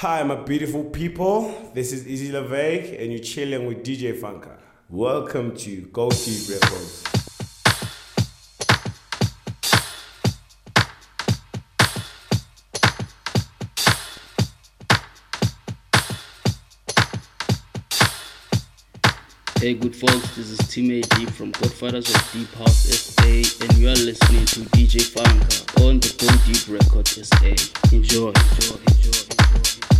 Hi, my beautiful people. This is Izzy LeVeille, and you're chilling with DJ Funka. Welcome to Go Records. Hey good folks, this is Team AD from Godfathers of Deep House SA and you are listening to DJ Funka on the Go Deep Record SA. Enjoy, enjoy, enjoy, enjoy.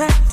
Hearts